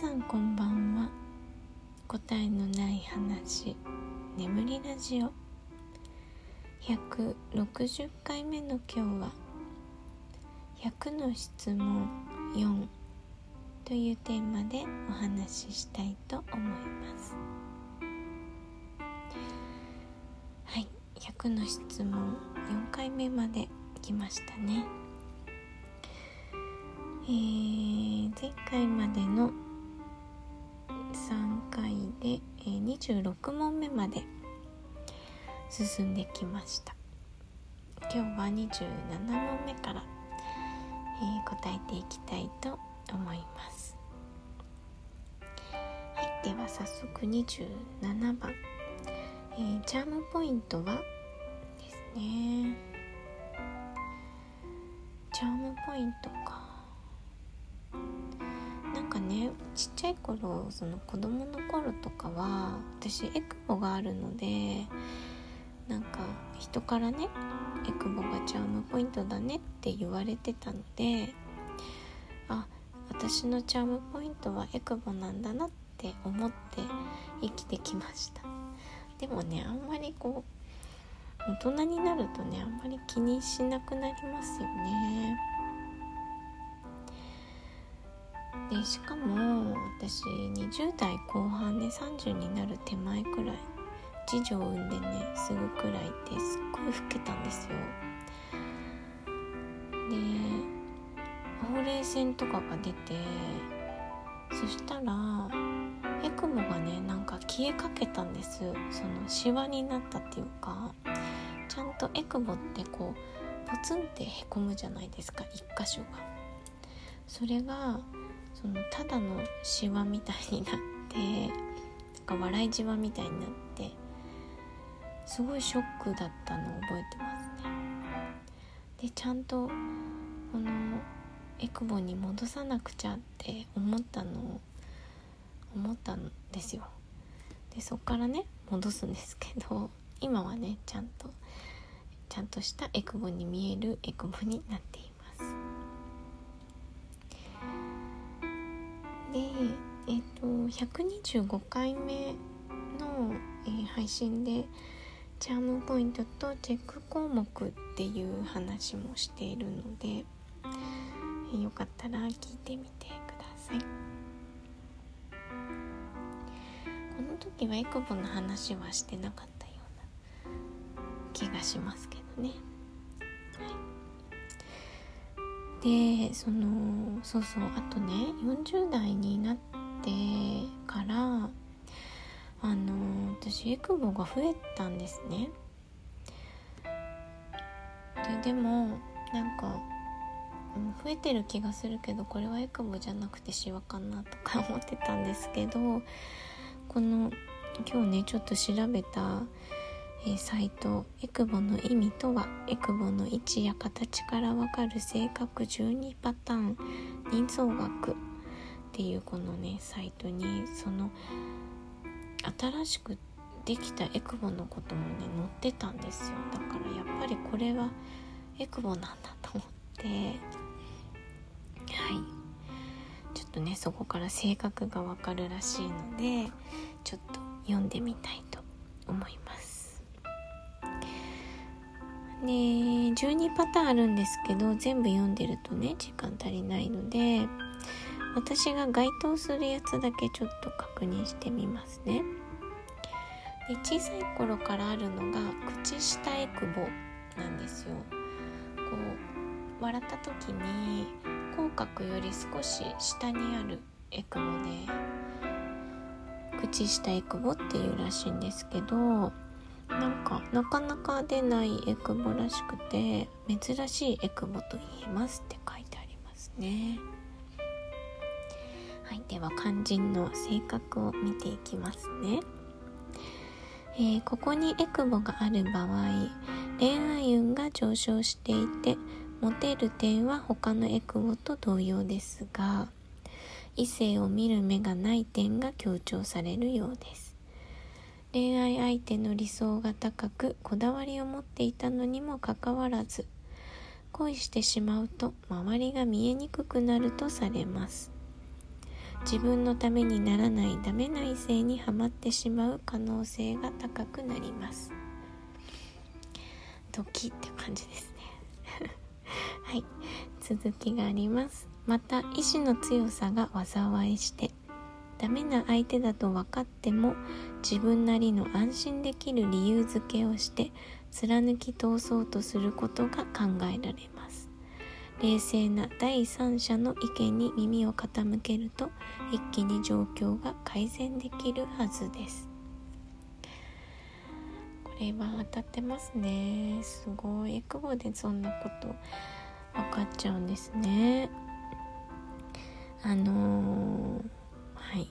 さんこんばんは。答えのない話。眠りラジオ。160回目の今日は100の質問4というテーマでお話ししたいと思います。はい。100の質問4回目まで来ましたね。えー、前回までの26問目まで進んできました。今日は27問目から、えー、答えていきたいと思います。はいでは早速27番、えー、チャームポイントはですね。チャームポイント。ねちっちゃい頃その子供の頃とかは私エクボがあるのでなんか人からねエクボがチャームポイントだねって言われてたのであ私のチャームポイントはエクボなんだなって思って生きてきました。でもねあんまりこう大人になるとねあんまり気にしなくなりますよね。でしかも私20代後半で30になる手前くらい次女を産んでねすぐくらいってすっごい老けたんですよ。でほうれい線とかが出てそしたらエクモがねなんか消えかけたんです。そのシワになったっていうかちゃんとエクボってこうポツンってへこむじゃないですか一箇所が。それがそのただのシワみたいになってなんか笑いじわみたいになってすごいショックだったのを覚えてますね。でちゃんとこのエクボに戻さなくちゃって思ったのを思ったんですよ。でそっからね戻すんですけど今はねちゃんとちゃんとしたエクボに見えるエクボになっています。えっ、ー、と125回目の、えー、配信でチャームポイントとチェック項目っていう話もしているので、えー、よかったら聞いてみてください。この時はエクボの話はしてなかったような気がしますけどね。でそのそうそうあとね40代になっててからあの私エクボが増えたんですね。ででもなんか増えてる気がするけどこれはエクボじゃなくてシワかなとか思ってたんですけどこの今日ねちょっと調べたえー、サイトエクボの意味とはエクボの位置や形からわかる性格12パターン人相学。っていうこのねサイトにその新しくできたエクボのこともね載ってたんですよ。だからやっぱりこれはエクボなんだと思って。はい。ちょっとねそこから性格がわかるらしいのでちょっと読んでみたいと思います。で12パターンあるんですけど全部読んでるとね時間足りないので私が該当するやつだけちょっと確認してみますね。で小さい頃からあるのが口下エクボなんですよ。こう笑った時に口角より少し下にあるエクボで口下エクボっていうらしいんですけどなんかなかなか出ないエクボらしくて珍しいエクボと言えますって書いてありますね。はいでは肝心の性格を見ていきますね、えー、ここにエクボがある場合恋愛運が上昇していてモテる点は他のエクボと同様ですが異性を見る目がない点が強調されるようです。恋愛相手の理想が高くこだわりを持っていたのにもかかわらず恋してしまうと周りが見えにくくなるとされます。自分のためにならないダメな異性にはまってしまう可能性が高くなります。ドキって感じですね。はい。続きがあります。また意志の強さが災いしてダメな相手だと分かっても自分なりの安心できる理由付けをして貫き通そうとすることが考えられます。冷静な第三者の意見に耳を傾けると一気に状況が改善できるはずです。これは当たってますね。すごい。エクボでそんなこと分かっちゃうんですね。あのーはい。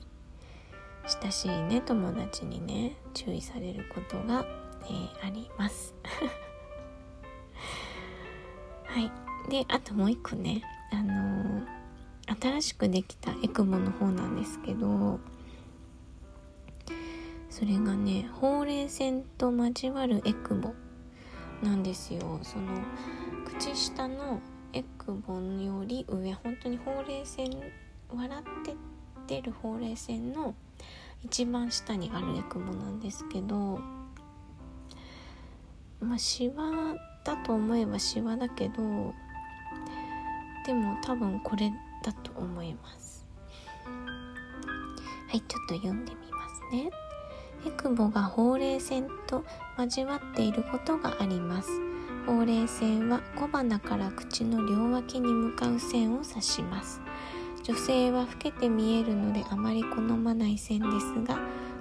親しいね友達にね注意されることが、えー、あります。はい。であともう一個ねあの、新しくできたエクモの方なんですけどそれがねほうれい線と交わるエクボなんですよ。その口下のエクボより上本当にほうれい線笑って出るほうれい線の一番下にあるエクボなんですけどまあシワだと思えばシワだけどでも多分これだと思います。はいちょっと読んでみますね。エクボがほうれい線と交わっていることがあります。ほうれい線は小鼻から口の両脇に向かう線を指します。女性は老けて見えるのであまり好まない線ですが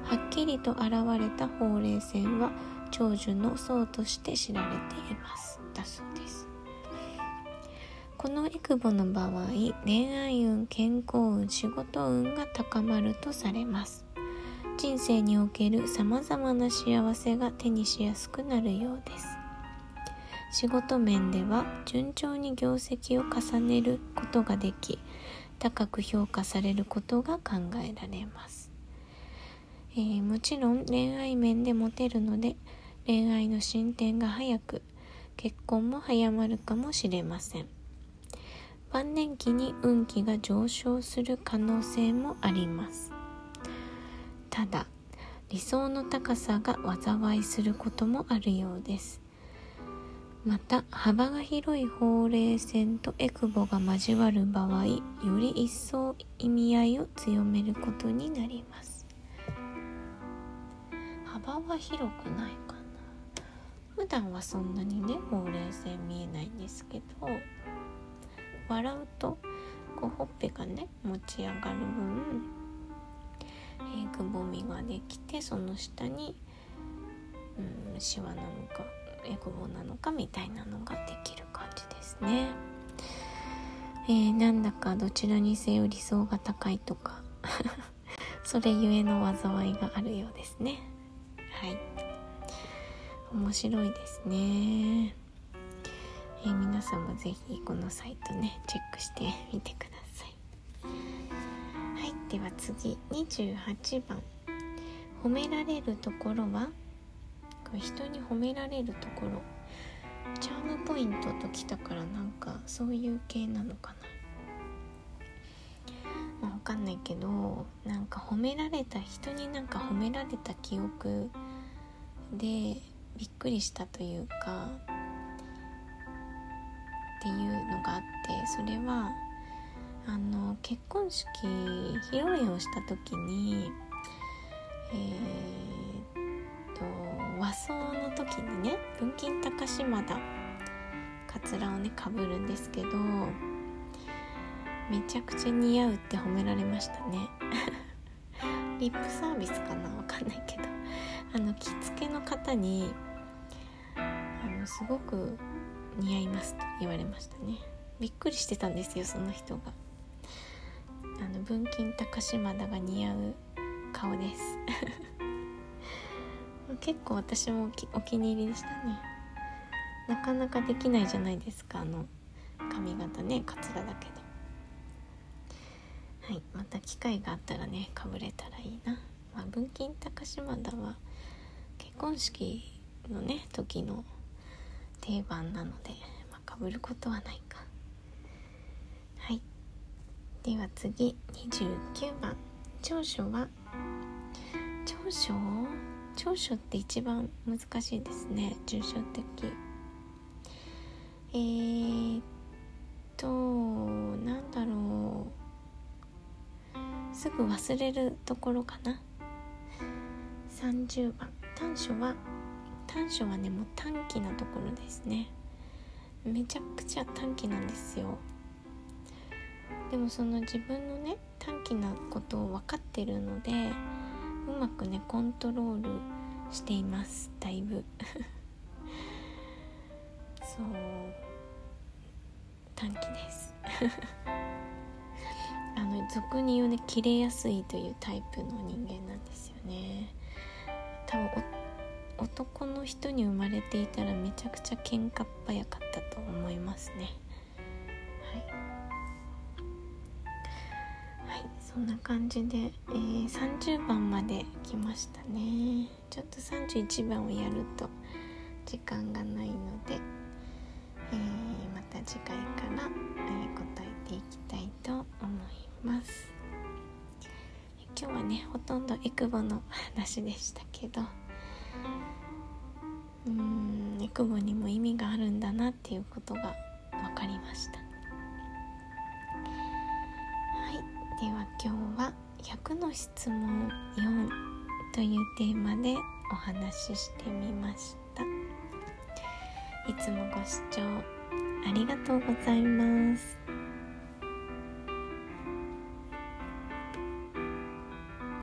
はっきりと現れたほうれい線は長寿の層として知られています。だそうです。このエクボの場合恋愛運健康運仕事運が高まるとされます。人生におけるさまざまな幸せが手にしやすくなるようです。仕事面では順調に業績を重ねることができ高く評価されることが考えられます、えー、もちろん恋愛面でモテるので恋愛の進展が早く結婚も早まるかもしれません。晩年期に運気が上昇する可能性もあります。ただ理想の高さが災いすることもあるようです。また幅が広いほうれい線とエクボが交わる場合より一層意味合いを強めることになります。幅は広くないかな。普段はそんなにねほうれい線見えないんですけど笑うとこうほっぺがね持ち上がる分、えー、くぼみができてその下にうんシワなのかエクボなのかみたいなのができる感じですね。えー、なんだかどちらにせよ理想が高いとか それゆえの災いがあるようですね。はい。面白いですね。え、皆さんもぜひこのサイトね、チェックしてみてください。はい、では次、28番。褒められるところは？人に褒められるところチャームポイントときたからなんかそういう系なのかな？まあ、分かんないけどなんか褒められた人になんか褒められた記憶でびっくりしたというかっていうのがあってそれはあの結婚式披露宴をした時にえー和装の時にね文金高島田かつらをねかぶるんですけどめちゃくちゃ似合うって褒められましたね。リップサービスかな？わかんないけど。あの着付けの方にあのすごく似合いますと言われましたね。びっくりしてたんですよその人が。あの文金高島田が似合う顔です。結構私もお気に入りでしたね。なかなかできないじゃないですかあの髪型ねカツラだけど。はいまた機会があったらねかぶれたらいいな、まあ、文金高島田は結婚式のね時の定番なので、まあ、かぶることはないか。はい。では次。29番。長所は？長所？長所って一番難しいですね。抽象的。えー、っとなんだろう。すぐ忘れるところかな。30番。短所は？短所はねもう短期なところですね。めちゃくちゃ短期なんですよ。でもその自分のね短期なことを分かってるのでうまくねコントロールしています。だいぶ。そう。短期です。あの俗に言うね切れやすいというタイプの人間なんですよね。多分男の人に生まれていたらめちゃくちゃ喧嘩っ早かったと思いますね。はい、はい、そんな感じで、えー、30番まで来ましたね。ちょっと31番をやると時間がないので、えー、また次回から、えー、答えていきたいと思います。今日はねほとんどエクボの話でしたけど。うんエクボにも意味があるんだなっていうことが分かりました。はいでは今日は100の質問4というテーマでお話ししてみました。いつもご視聴ありがとうございます。